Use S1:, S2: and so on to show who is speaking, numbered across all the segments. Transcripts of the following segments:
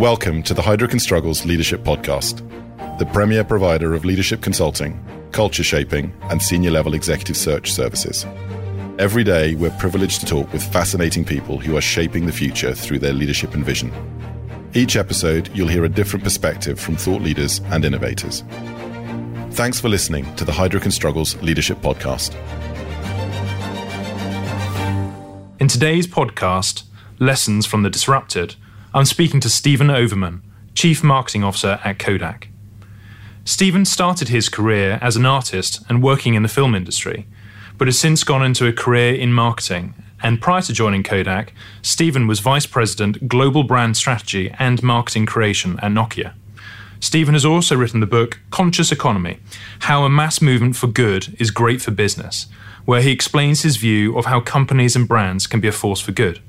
S1: Welcome to the Heidrick Struggles Leadership Podcast, the premier provider of leadership consulting, culture shaping, and senior level executive search services. Every day, we're privileged to talk with fascinating people who are shaping the future through their leadership and vision. Each episode, you'll hear a different perspective from thought leaders and innovators. Thanks for listening to the Heidrick and Struggles Leadership Podcast.
S2: In today's podcast, Lessons from the Disrupted, I'm speaking to Steven Overman, Chief Marketing Officer at Kodak. Steven started his career as an artist and working in the film industry, but has since gone into a career in marketing. And prior to joining Kodak, Steven was Vice President, Global Brand Strategy and Marketing Creation at Nokia. Steven has also written the book Conscious Economy How a Mass Movement for Good is Great for Business, where he explains his view of how companies and brands can be a force for good.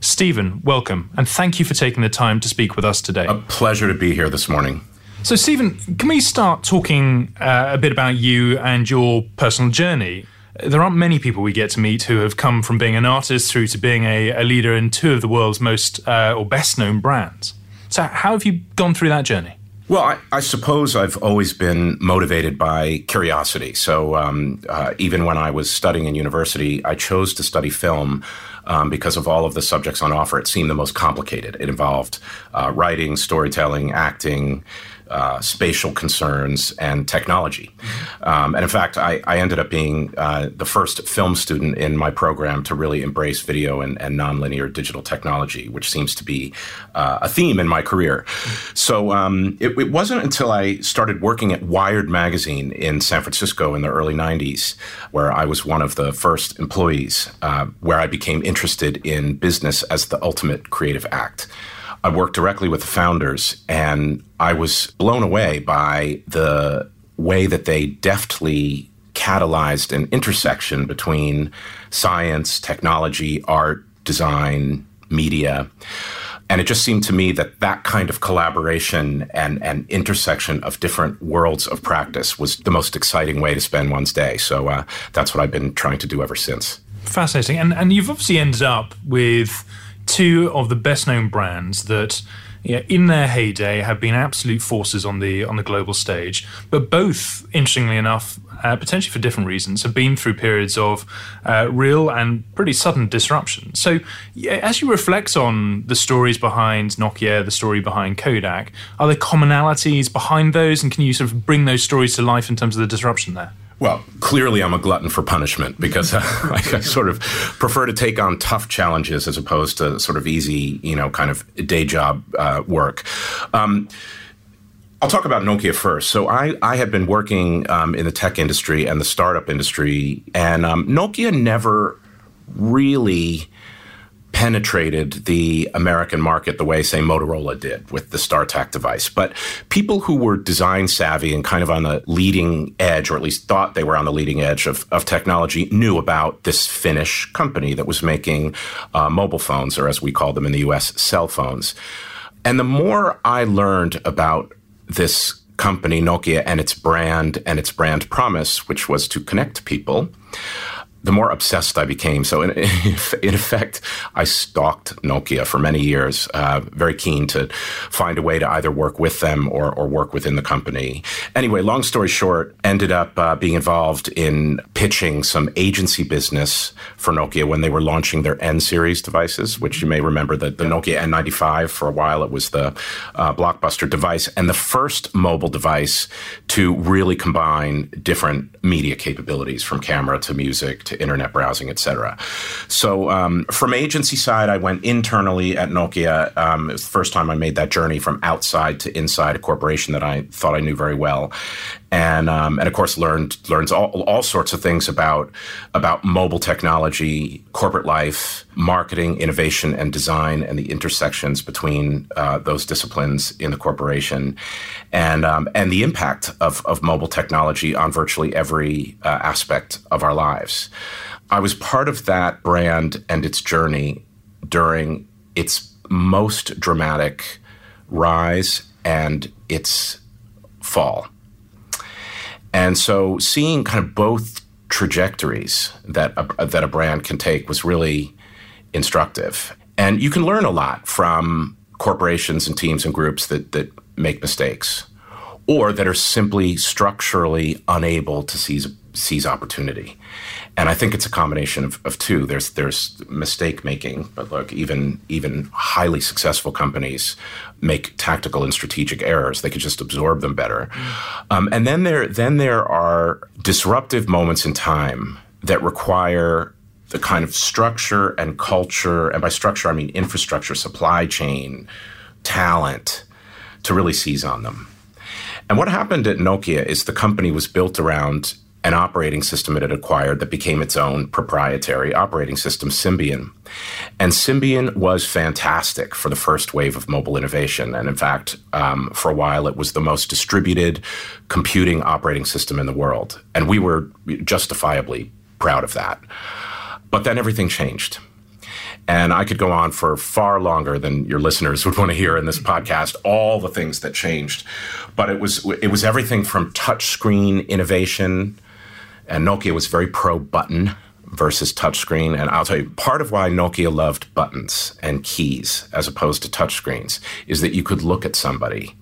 S2: Steven, welcome, and thank you for taking the time to speak with us today.
S3: A pleasure to be here this morning.
S2: So, Steven, can we start talking uh, a bit about you and your personal journey? There aren't many people we get to meet who have come from being an artist through to being a, a leader in two of the world's most uh, or best known brands. So, how have you gone through that journey?
S3: Well, I, I, suppose I've always been motivated by curiosity. So um, uh, even when I was studying in university, I chose to study film um, because of all of the subjects on offer. It seemed the most complicated. It involved uh, writing, storytelling, acting, uh, spatial concerns and technology. Um, and in fact, I, I ended up being uh, the first film student in my program to really embrace video and, and nonlinear digital technology, which seems to be uh, a theme in my career. So um, it, it, wasn't until I started working at Wired magazine in San Francisco in the early 90s, where I was one of the first employees, uh, where I became interested in business as the ultimate creative act. I worked directly with the founders, and I was blown away by the way that they deftly catalyzed an intersection between science, technology, art, design, media. And it just seemed to me that that kind of collaboration and, and intersection of different worlds of practice was the most exciting way to spend one's day. So uh, that's what I've been trying to do ever since.
S2: Fascinating. And, and you've obviously ended up with two of the best known brands that in their heyday have been absolute forces on the on the global stage, but both, interestingly enough, uh, potentially for different reasons, have been through periods of uh, real and pretty sudden disruption. So, yeah, as you reflect on the stories behind Nokia, the story behind Kodak, are there commonalities behind those, and can you sort of bring those stories to life in terms of the disruption there?
S3: Well, clearly I'm a glutton for punishment because uh, I, I, sort of prefer to take on tough challenges as opposed to sort of easy, you know, kind of day job uh, work. Um, I'll talk about Nokia first. So I, I had been working um, in the tech industry and the startup industry, and um, Nokia never really penetrated the American market the way, say, Motorola did with the StarTAC device. But people who were design savvy and kind of on the leading edge, or at least thought they were on the leading edge of, of technology, knew about this Finnish company that was making uh, mobile phones, or as we call them in the US, cell phones. And the more I learned about this company, Nokia, and its brand and its brand promise, which was to connect people, the more obsessed I became. So, in, in effect, I stalked Nokia for many years, uh, very keen to find a way to either work with them or, or work within the company. Anyway, long story short, ended up uh, being involved in pitching some agency business for Nokia when they were launching their N series devices, which you may remember the, the Nokia N95. For a while, it was the uh, blockbuster device and the first mobile device to really combine different media capabilities from camera to music to internet browsing, et cetera. So um, from agency side, I went internally at Nokia. Um, it was the first time I made that journey from outside to inside a corporation that I thought I knew very well and um, and of course learned learns all, all sorts of things about about mobile technology, corporate life, marketing, innovation, and design, and the intersections between uh, those disciplines in the corporation, and um, and the impact of of mobile technology on virtually every uh, aspect of our lives. I was part of that brand and its journey during its most dramatic rise and its fall. And so seeing kind of both trajectories that a, that a brand can take was really instructive. And you can learn a lot from corporations and teams and groups that, that make mistakes or that are simply structurally unable to seize, seize opportunity. And I think it's a combination of, of two. There's there's mistake making, but look, even even highly successful companies make tactical and strategic errors. They could just absorb them better. Mm. Um, and then there then there are disruptive moments in time that require the kind of structure and culture, and by structure I mean infrastructure, supply chain, talent, to really seize on them. And what happened at Nokia is the company was built around an operating system it had acquired that became its own proprietary operating system, Symbian. And Symbian was fantastic for the first wave of mobile innovation. And in fact, um, for a while, it was the most distributed computing operating system in the world. And we were justifiably proud of that. But then everything changed. And I could go on for far longer than your listeners would want to hear in this podcast, all the things that changed. But it was it was everything from touchscreen innovation and Nokia was very pro button versus touchscreen. And I'll tell you, part of why Nokia loved buttons and keys as opposed to touchscreens is that you could look at somebody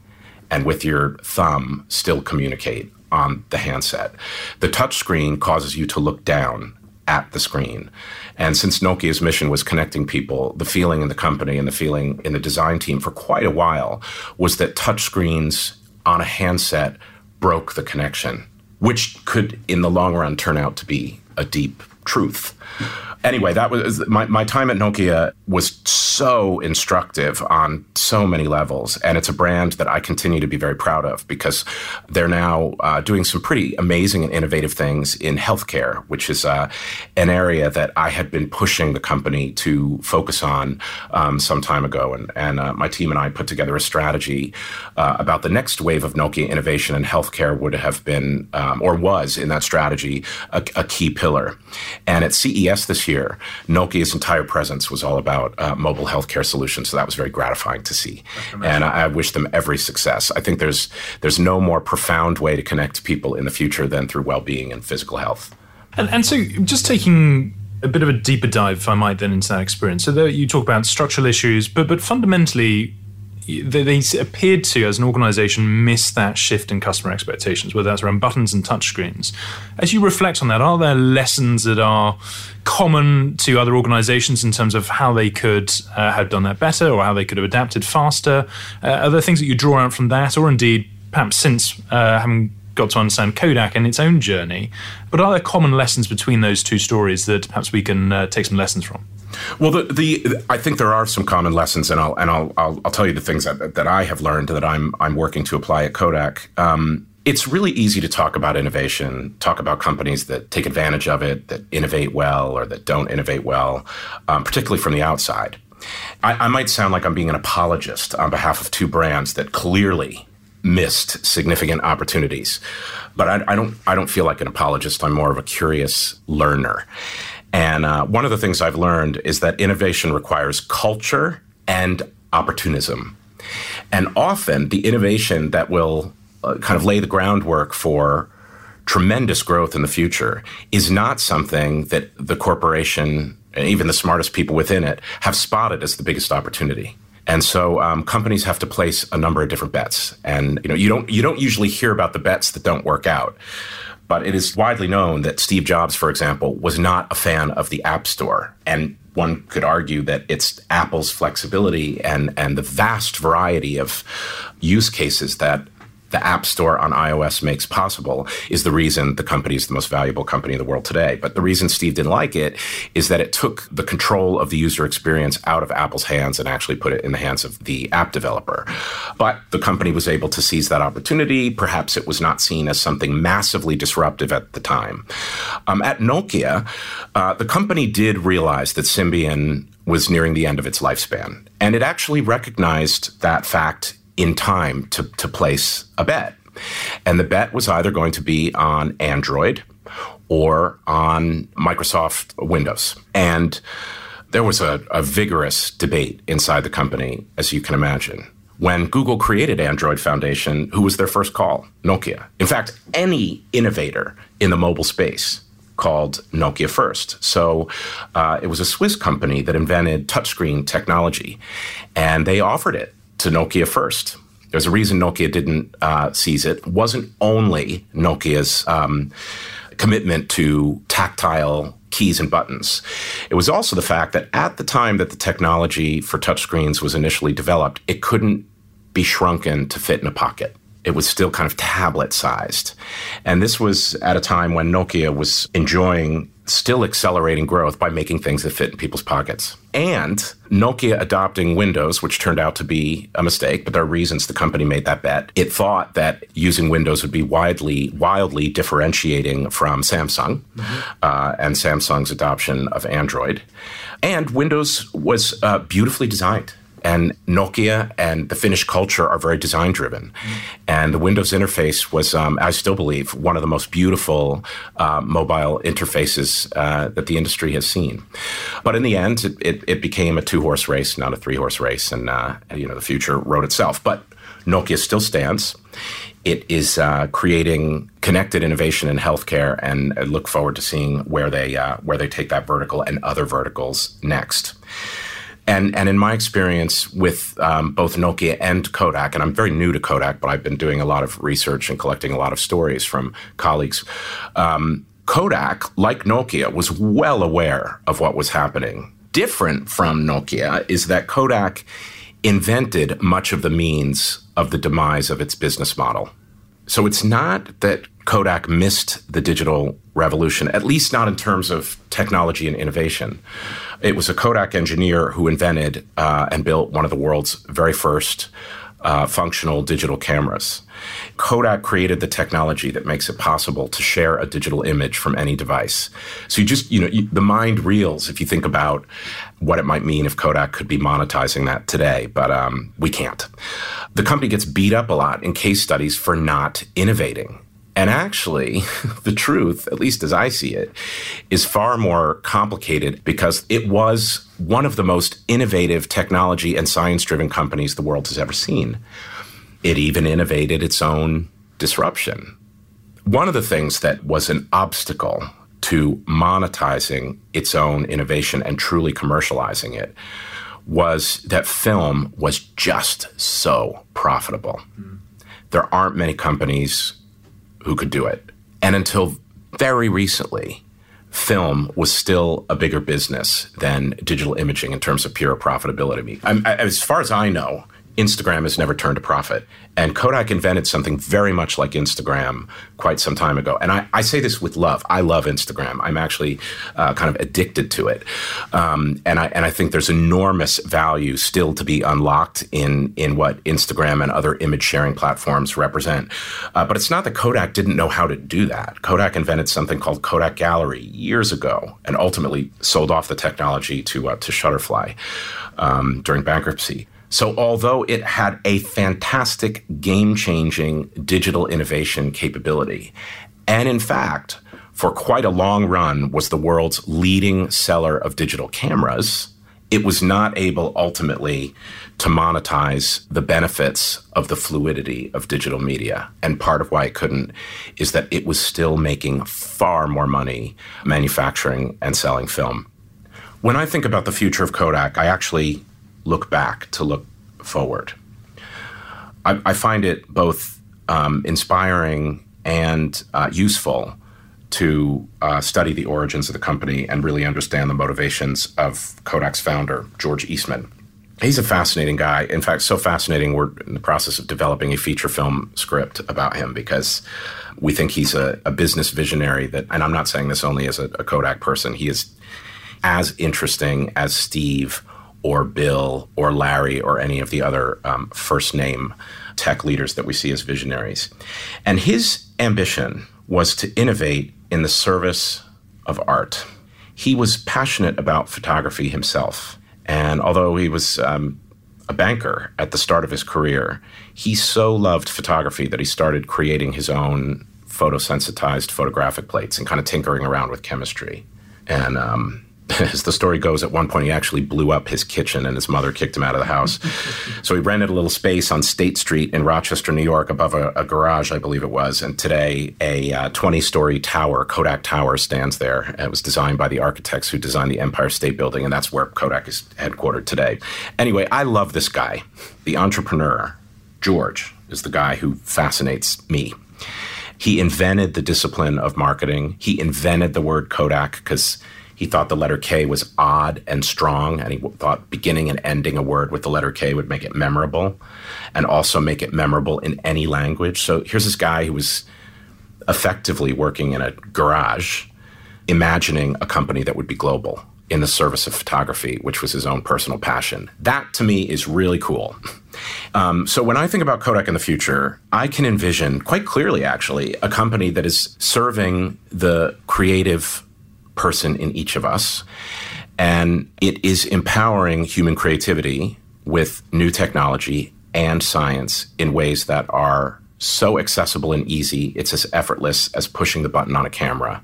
S3: and with your thumb still communicate on the handset. The touchscreen causes you to look down at the screen. And since Nokia's mission was connecting people, the feeling in the company and the feeling in the design team for quite a while was that touchscreens on a handset broke the connection which could, in the long run, turn out to be a deep truth anyway, that was my, my time at Nokia was so instructive on so many levels. And it's a brand that I continue to be very proud of because they're now uh, doing some pretty amazing and innovative things in healthcare, which is uh, an area that I had been pushing the company to focus on um, some time ago. And, and uh, my team and I put together a strategy uh, about the next wave of Nokia innovation in healthcare would have been, um, or was in that strategy, a, a key pillar. And at CES this year, Nokia's entire presence was all about uh, mobile healthcare solutions. So that was very gratifying to see, and I, I, wish them every success. I think there's there's no more profound way to connect people in the future than through well-being and physical health.
S2: And, and so, just taking a bit of a deeper dive, if I might, then into that experience. So there, you talk about structural issues, but but fundamentally, they, appeared to, as an organization, miss that shift in customer expectations, whether that's around buttons and touchscreens. As you reflect on that, are there lessons that are common to other organizations in terms of how they could uh, have done that better or how they could have adapted faster? Uh, are there things that you draw out from that, or indeed, perhaps since uh, having got to understand Kodak and its own journey, but are there common lessons between those two stories that perhaps we can uh, take some lessons from?
S3: Well, the, the I think there are some common lessons, and I'll and I'll I'll, I'll tell you the things that, that I have learned that I'm I'm working to apply at Kodak. Um, it's really easy to talk about innovation, talk about companies that take advantage of it, that innovate well or that don't innovate well, um, particularly from the outside. I, I might sound like I'm being an apologist on behalf of two brands that clearly missed significant opportunities. But I, I, don't I don't feel like an apologist. I'm more of a curious learner. And uh, one of the things I've learned is that innovation requires culture and opportunism. And often the innovation that will uh, kind of lay the groundwork for tremendous growth in the future is not something that the corporation and even the smartest people within it have spotted as the biggest opportunity. And so um, companies have to place a number of different bets. And you know, you don't you don't usually hear about the bets that don't work out. But it is widely known that Steve Jobs, for example, was not a fan of the App Store. And one could argue that it's Apple's flexibility and, and the vast variety of use cases that the App Store on iOS makes possible is the reason the company is the most valuable company in the world today. But the reason Steve didn't like it is that it took the control of the user experience out of Apple's hands and actually put it in the hands of the app developer. But the company was able to seize that opportunity. Perhaps it was not seen as something massively disruptive at the time. Um, at Nokia, uh, the company did realize that Symbian was nearing the end of its lifespan. And it actually recognized that fact in time to, to place a bet. And the bet was either going to be on Android or on Microsoft Windows. And there was a, a, vigorous debate inside the company, as you can imagine. When Google created Android Foundation, who was their first call? Nokia. In fact, any innovator in the mobile space called Nokia First. So uh, it was a Swiss company that invented touchscreen technology, and they offered it to Nokia first. There's a reason Nokia didn't uh, seize it. wasn't only Nokia's um, commitment to tactile keys and buttons. It was also the fact that at the time that the technology for touchscreens was initially developed, it couldn't be shrunken to fit in a pocket it was still kind of tablet sized. And this was at a time when Nokia was enjoying still accelerating growth by making things that fit in people's pockets. And Nokia adopting Windows, which turned out to be a mistake, but there are reasons the company made that bet. It thought that using Windows would be widely, wildly differentiating from Samsung mm-hmm. uh, and Samsung's adoption of Android. And Windows was uh, beautifully designed. And Nokia and the Finnish culture are very design driven. Mm. And the Windows interface was, um, I still believe, one of the most beautiful uh, mobile interfaces uh, that the industry has seen. But in the end, it, it, it became a two horse race, not a three horse race. And, uh, you know, the future wrote itself. But Nokia still stands. It is uh, creating connected innovation in healthcare, and I look forward to seeing where they uh, where they take that vertical and other verticals next. And, and in my experience with um, both Nokia and Kodak, and I'm very new to Kodak, but I've been doing a lot of research and collecting a lot of stories from colleagues. Um, Kodak, like Nokia, was well aware of what was happening. Different from Nokia is that Kodak invented much of the means of the demise of its business model. So it's not that Kodak missed the digital revolution, at least not in terms of technology and innovation. It was a Kodak engineer who invented uh, and built one of the world's very first uh, functional digital cameras. Kodak created the technology that makes it possible to share a digital image from any device. So you just, you know, you, the mind reels if you think about what it might mean if Kodak could be monetizing that today, but um, we can't. The company gets beat up a lot in case studies for not innovating. And actually, the truth, at least as I see it, is far more complicated because it was one of the most innovative technology and science driven companies the world has ever seen. It even innovated its own disruption. One of the things that was an obstacle to monetizing its own innovation and truly commercializing it was that film was just so profitable. Mm. There aren't many companies who could do it. And until very recently, film was still a bigger business than digital imaging in terms of pure profitability. I, as far as I know, Instagram has never turned a profit. And Kodak invented something very much like Instagram quite some time ago. And I, I say this with love. I love Instagram. I'm actually uh, kind of addicted to it. Um, and, I, and I think there's enormous value still to be unlocked in, in what Instagram and other image sharing platforms represent. Uh, but it's not that Kodak didn't know how to do that. Kodak invented something called Kodak Gallery years ago and ultimately sold off the technology to, uh, to Shutterfly um, during bankruptcy. So, although it had a fantastic game changing digital innovation capability, and in fact, for quite a long run was the world's leading seller of digital cameras, it was not able ultimately to monetize the benefits of the fluidity of digital media. And part of why it couldn't is that it was still making far more money manufacturing and selling film. When I think about the future of Kodak, I actually look back to look forward. I, I find it both um, inspiring and uh, useful to uh, study the origins of the company and really understand the motivations of Kodak's founder, George Eastman. He's a fascinating guy. In fact, so fascinating, we're in the process of developing a feature film script about him because we think he's a, a business visionary that, and I'm not saying this only as a, a Kodak person, he is as interesting as Steve or Bill or Larry or any of the other um, first name tech leaders that we see as visionaries. And his ambition was to innovate in the service of art. He was passionate about photography himself. And although he was um, a banker at the start of his career, he so loved photography that he started creating his own photosensitized photographic plates and kind of tinkering around with chemistry. And um, as the story goes, at one point he actually blew up his kitchen and his mother kicked him out of the house. so he rented a little space on State Street in Rochester, New York, above a, a garage, I believe it was. And today, a 20 uh, story tower, Kodak Tower, stands there. It was designed by the architects who designed the Empire State Building, and that's where Kodak is headquartered today. Anyway, I love this guy. The entrepreneur, George, is the guy who fascinates me. He invented the discipline of marketing. He invented the word Kodak because he thought the letter K was odd and strong, and he thought beginning and ending a word with the letter K would make it memorable and also make it memorable in any language. So here's this guy who was effectively working in a garage, imagining a company that would be global in the service of photography, which was his own personal passion. That to me is really cool. Um, so when I think about Kodak in the future, I can envision quite clearly, actually, a company that is serving the creative person in each of us. And it is empowering human creativity with new technology and science in ways that are so accessible and easy. It's as effortless as pushing the button on a camera.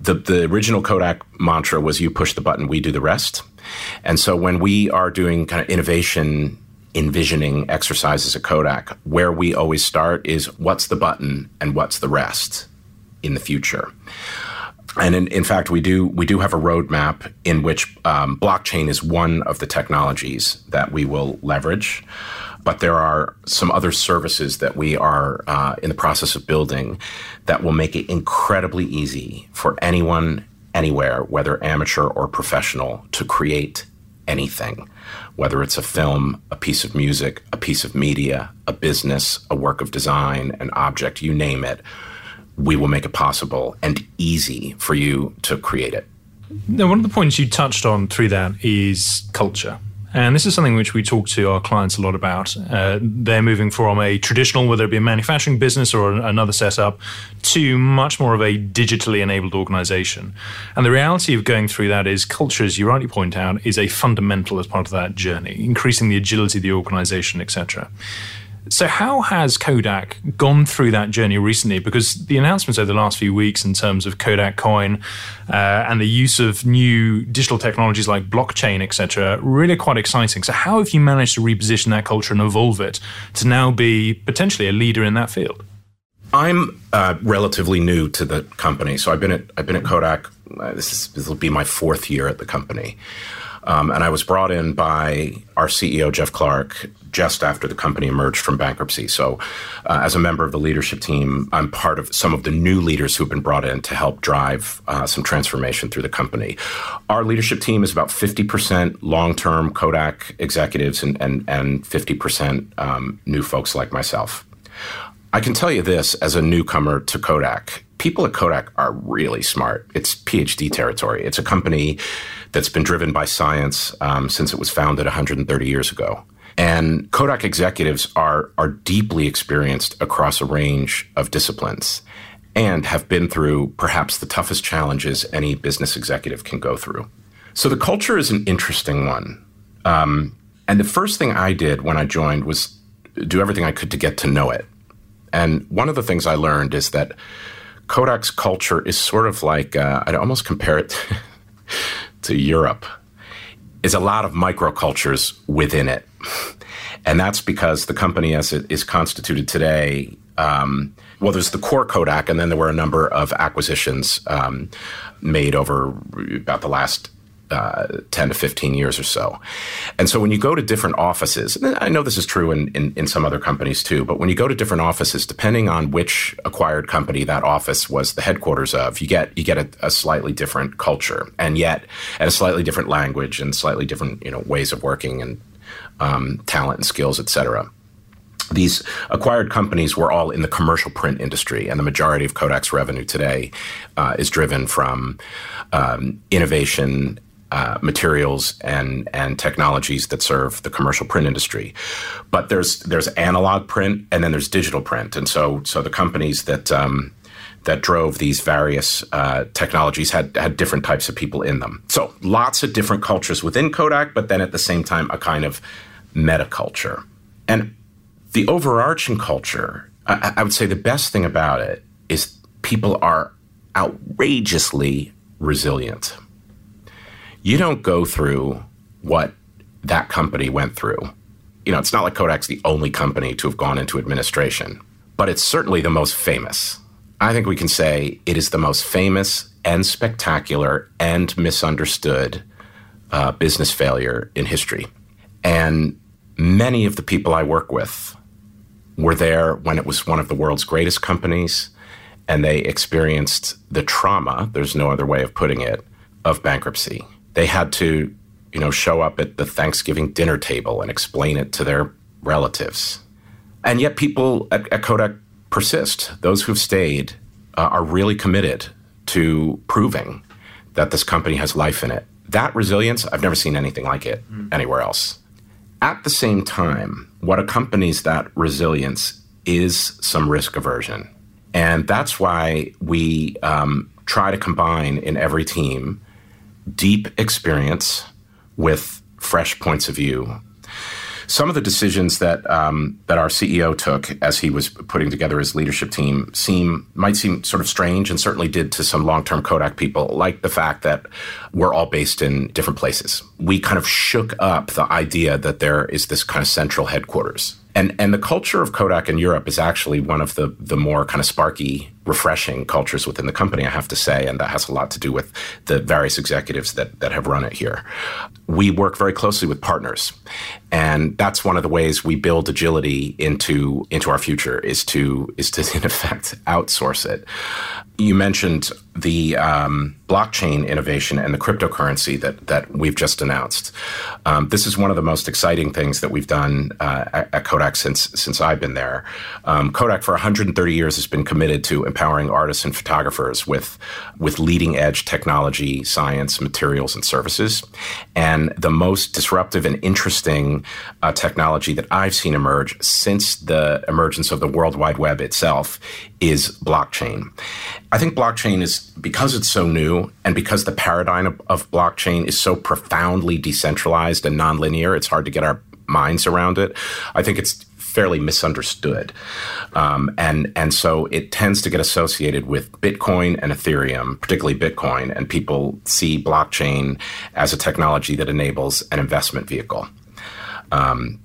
S3: The, the original Kodak mantra was you push the button, we do the rest. And so when we are doing kind of innovation envisioning exercises at Kodak, where we always start is what's the button and what's the rest in the future and in, in, fact, we do we do have a roadmap in which um, blockchain is one of the technologies that we will leverage. But there are some other services that we are uh, in the process of building that will make it incredibly easy for anyone, anywhere, whether amateur or professional, to create anything. Whether it's a film, a piece of music, a piece of media, a business, a work of design, an object, you name it we will make it possible and easy for you to create it.
S2: Now, one of the points you touched on through that is culture. And this is something which we talk to our clients a lot about. Uh, they're moving from a traditional, whether it be a manufacturing business or another setup, to much more of a digitally enabled organization. And the reality of going through that is culture, as you rightly point out, is a fundamental as part of that journey, increasing the agility of the organization, etc. So, how has Kodak gone through that journey recently? Because the announcements over the last few weeks in terms of Kodak Coin uh, and the use of new digital technologies like blockchain, etc., really quite exciting. So, how have you managed to reposition that culture and evolve it to now be potentially a leader in that field?
S3: I'm uh, relatively new to the company, so I've been at I've been at Kodak. Uh, this is this will be my fourth year at the company. Um, and I was brought in by our CEO, Jeff Clarke, just after the company emerged from bankruptcy. So, uh, as a member of the leadership team, I'm part of some of the new leaders who've been brought in to help drive uh, some transformation through the company. Our leadership team is about 50% long term Kodak executives and, and, and 50% um, new folks like myself. I can tell you this as a newcomer to Kodak people at Kodak are really smart. It's PhD territory. It's a company that's been driven by science um, since it was founded 130 years ago. And Kodak executives are, are deeply experienced across a range of disciplines and have been through perhaps the toughest challenges any business executive can go through. So the culture is an interesting one. Um, and the first thing I did when I joined was do everything I could to get to know it. And one of the things I learned is that Kodak's culture is sort of like uh, I'd almost compare it to Europe. Is a lot of microcultures within it, and that's because the company, as it is constituted today, um, well, there's the core Kodak, and then there were a number of acquisitions um, made over about the last uh, 10 to 15 years or so. And so when you go to different offices, and I know this is true in, in, in, some other companies too, but when you go to different offices, depending on which acquired company that office was the headquarters of, you get you get a, a slightly different culture and yet and a slightly different language and slightly different you know ways of working and um, talent and skills, et cetera these acquired companies were all in the commercial print industry, and the majority of Kodak's revenue today uh, is driven from um, innovation uh, materials and and technologies that serve the commercial print industry. But there's there's analog print and then there's digital print, and so so the companies that um, that drove these various uh, technologies had had different types of people in them. So lots of different cultures within Kodak, but then at the same time a kind of meta culture. And the overarching culture, I, I would say the best thing about it is people are outrageously resilient you don't go through what that company went through. You know, it's not like Kodak's the only company to have gone into administration, but it's certainly the most famous. I think we can say it is the most famous and spectacular and misunderstood uh, business failure in history. And many of the people I work with were there when it was one of the world's greatest companies and they experienced the trauma, there's no other way of putting it, of bankruptcy. They had to, you know, show up at the Thanksgiving dinner table and explain it to their relatives. And yet people at, at Kodak persist. Those who've stayed uh, are really committed to proving that this company has life in it. That resilience, I've never seen anything like it mm. anywhere else. At the same time, what accompanies that resilience is some risk aversion. And that's why we um, try to combine in every team deep experience with fresh points of view some of the decisions that um, that our CEO took as he was putting together his leadership team seem might seem sort of strange, and certainly did to some long term Kodak people, like the fact that we're all based in different places. We kind of shook up the idea that there is this kind of central headquarters and and the culture of Kodak in Europe is actually one of the the more kind of sparky, refreshing cultures within the company, I have to say, and that has a lot to do with the various executives that that have run it here. We work very closely with partners, and that's one of the ways we build agility into into our future is to is to in effect outsource it. You mentioned the um, blockchain innovation and the cryptocurrency that that we've just announced. Um, this is one of the most exciting things that we've done uh, at, at, Kodak since since I've been there. Um, Kodak for 130 years has been committed to empowering artists and photographers with with leading edge technology, science, materials, and services. And the most disruptive and interesting uh, technology that I've seen emerge since the emergence of the World Wide Web itself is blockchain. I think blockchain is because it's so new and because the paradigm of, of, blockchain is so profoundly decentralized and nonlinear, it's hard to get our minds around it. I think it's fairly misunderstood, um, and and so it tends to get associated with Bitcoin and Ethereum, particularly Bitcoin, and people see blockchain as a technology that enables an investment vehicle um,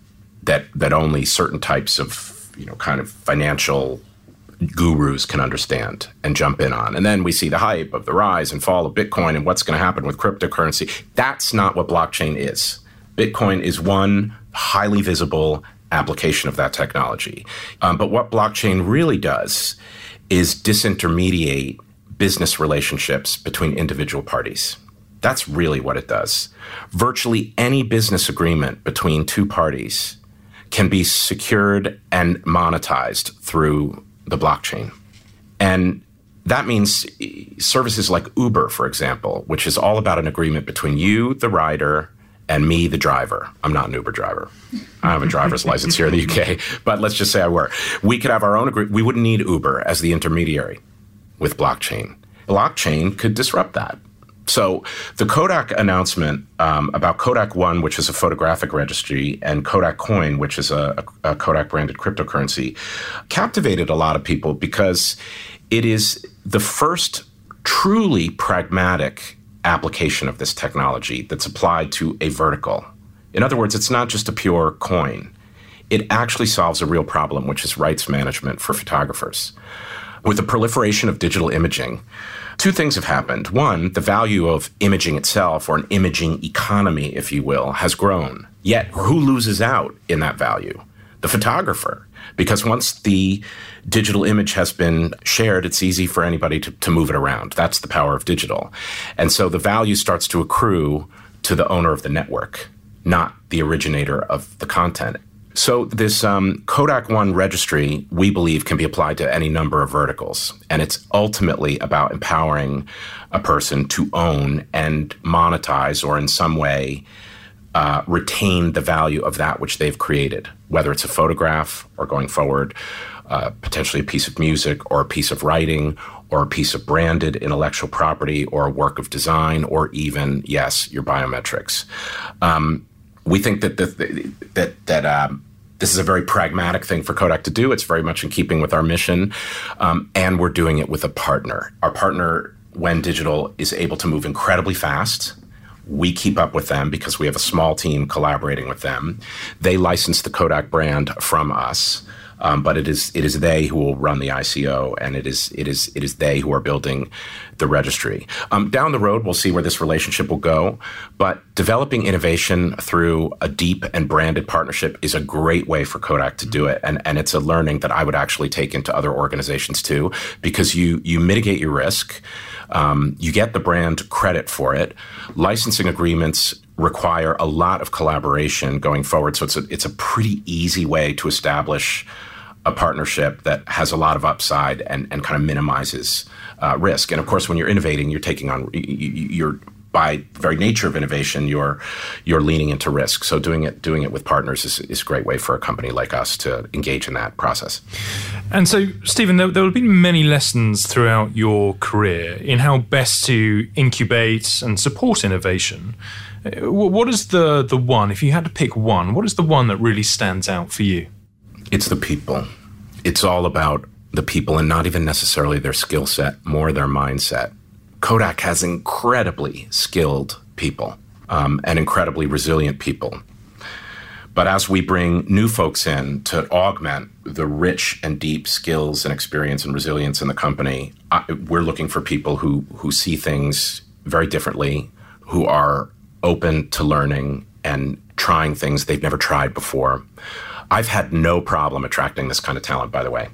S3: that that only certain types of you know kind of financial gurus can understand and jump in on. And then we see the hype of the rise and fall of Bitcoin and what's going to happen with cryptocurrency. That's not what blockchain is. Bitcoin is one highly visible application of that technology. Um, but what blockchain really does is disintermediate business relationships between individual parties. That's really what it does. Virtually any business agreement between two parties can be secured and monetized through the blockchain. And that means services like Uber, for example, which is all about an agreement between you, the rider, and me, the driver. I'm not an Uber driver. I have a driver's license here in the UK, but let's just say I were. We could have our own agreement. We wouldn't need Uber as the intermediary with blockchain. Blockchain could disrupt that. So the Kodak announcement um, about Kodak One, which is a photographic registry, and Kodak Coin, which is a, a Kodak branded cryptocurrency, captivated a lot of people because it is the first truly pragmatic application of this technology that's applied to a vertical. In other words, it's not just a pure coin. It actually solves a real problem, which is rights management for photographers. With the proliferation of digital imaging, two things have happened. One, the value of imaging itself, or an imaging economy, if you will, has grown. Yet, who loses out in that value? The photographer. Because once the digital image has been shared, it's easy for anybody to, to move it around. That's the power of digital. And so the value starts to accrue to the owner of the network, not the originator of the content. So this um, Kodak One registry, we believe, can be applied to any number of verticals, and it's ultimately about empowering a person to own and monetize, or in some way uh, retain the value of that which they've created, whether it's a photograph or going forward, uh, potentially a piece of music or a piece of writing or a piece of branded intellectual property or a work of design or even yes, your biometrics. Um, we think that the, that that um, this is a very pragmatic thing for Kodak to do. It's very much in keeping with our mission, um, and we're doing it with a partner. Our partner, WENN Digital, is able to move incredibly fast. We keep up with them because we have a small team collaborating with them. They license the Kodak brand from us. Um, but it is it is they who will run the ICO, and it is it is it is they who are building the registry. Um, down the road, we'll see where this relationship will go. But developing innovation through a deep and branded partnership is a great way for Kodak to do it, and and it's a learning that I would actually take into other organizations too, because you you mitigate your risk. Um, you get the brand credit for it. Licensing agreements require a lot of collaboration going forward. So it's a, it's a pretty easy way to establish a partnership that has a lot of upside and, and kind of minimizes uh, risk. And of course, when you're innovating, you're taking on, you're by very nature of innovation, you're you're leaning into risk. So doing it doing it with partners is, is a great way for a company like us to engage in that process.
S2: And so, Steven, there, there have been many lessons throughout your career in how best to incubate and support innovation. Uh, what is the the one? If you had to pick one, what is the one that really stands out for you?
S3: It's the people. It's all about the people and not even necessarily their skill set, more their mindset. Kodak has incredibly skilled people um, and incredibly resilient people. But as we bring new folks in to augment the rich and deep skills and experience and resilience in the company, I, we're looking for people who who see things very differently, who are open to learning and trying things they've never tried before. I've had no problem attracting this kind of talent, by the way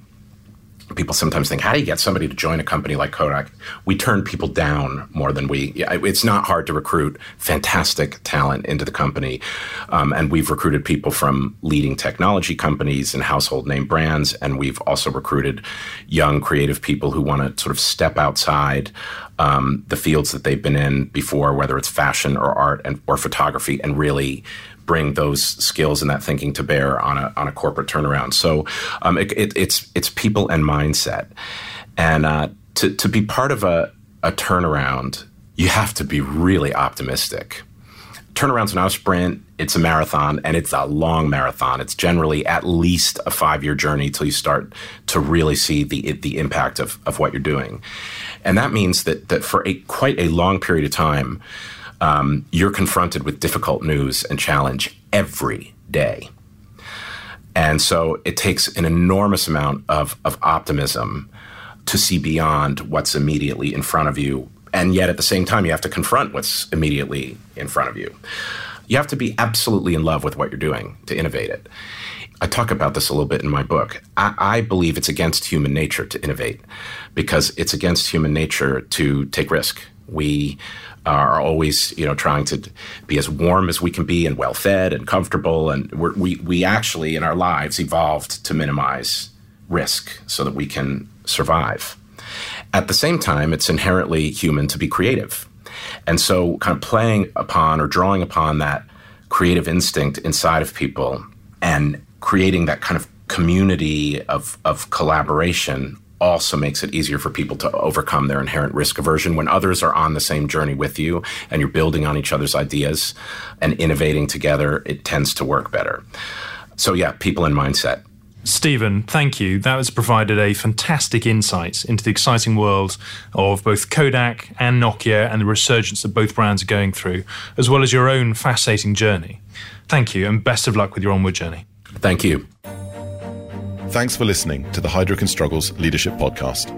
S3: people sometimes think, how do you get somebody to join a company like Kodak? We turn people down more than we. It's not hard to recruit fantastic talent into the company, um, and we've recruited people from leading technology companies and household name brands, and we've also recruited young creative people who want to sort of step outside um, the fields that they've been in before, whether it's fashion or art and or photography, and really bring those skills and that thinking to bear on a on a corporate turnaround. So um, it, it, it's it's people and mindset, and uh, to to be part of a a turnaround, you have to be really optimistic. Turnaround's not a sprint; it's a marathon, and it's a long marathon. It's generally at least a five year journey till you start to really see the the impact of of what you're doing, and that means that that for a quite a long period of time um, you're confronted with difficult news and challenge every day. And so it takes an enormous amount of, of optimism to see beyond what's immediately in front of you. And yet at the same time, you have to confront what's immediately in front of you. You have to be absolutely in love with what you're doing to innovate it. I talk about this a little bit in my book. I, I, believe it's against human nature to innovate because it's against human nature to take risk. We are always you know trying to be as warm as we can be and well fed and comfortable. And we we actually in our lives evolved to minimize risk so that we can survive. At the same time it's inherently human to be creative. And so kind of playing upon or drawing upon that creative instinct inside of people and creating that kind of community of, of collaboration also makes it easier for people to overcome their inherent risk aversion when others are on the same journey with you and you're building on each other's ideas and innovating together, it tends to work better. So, yeah, people and mindset.
S2: Steven, thank you. That has provided a fantastic insight into the exciting world of both Kodak and Nokia and the resurgence that both brands are going through, as well as your own fascinating journey. Thank you, and best of luck with your onward journey.
S3: Thank you.
S1: Thanks for listening to the Heidrick Struggles Leadership Podcast.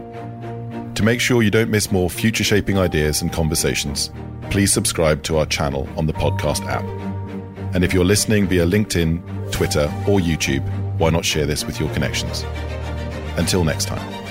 S1: To make sure you don't miss more future shaping ideas and conversations, please subscribe to our channel on the podcast app. And if you're listening via LinkedIn, Twitter, or YouTube, why not share this with your connections? Until next time.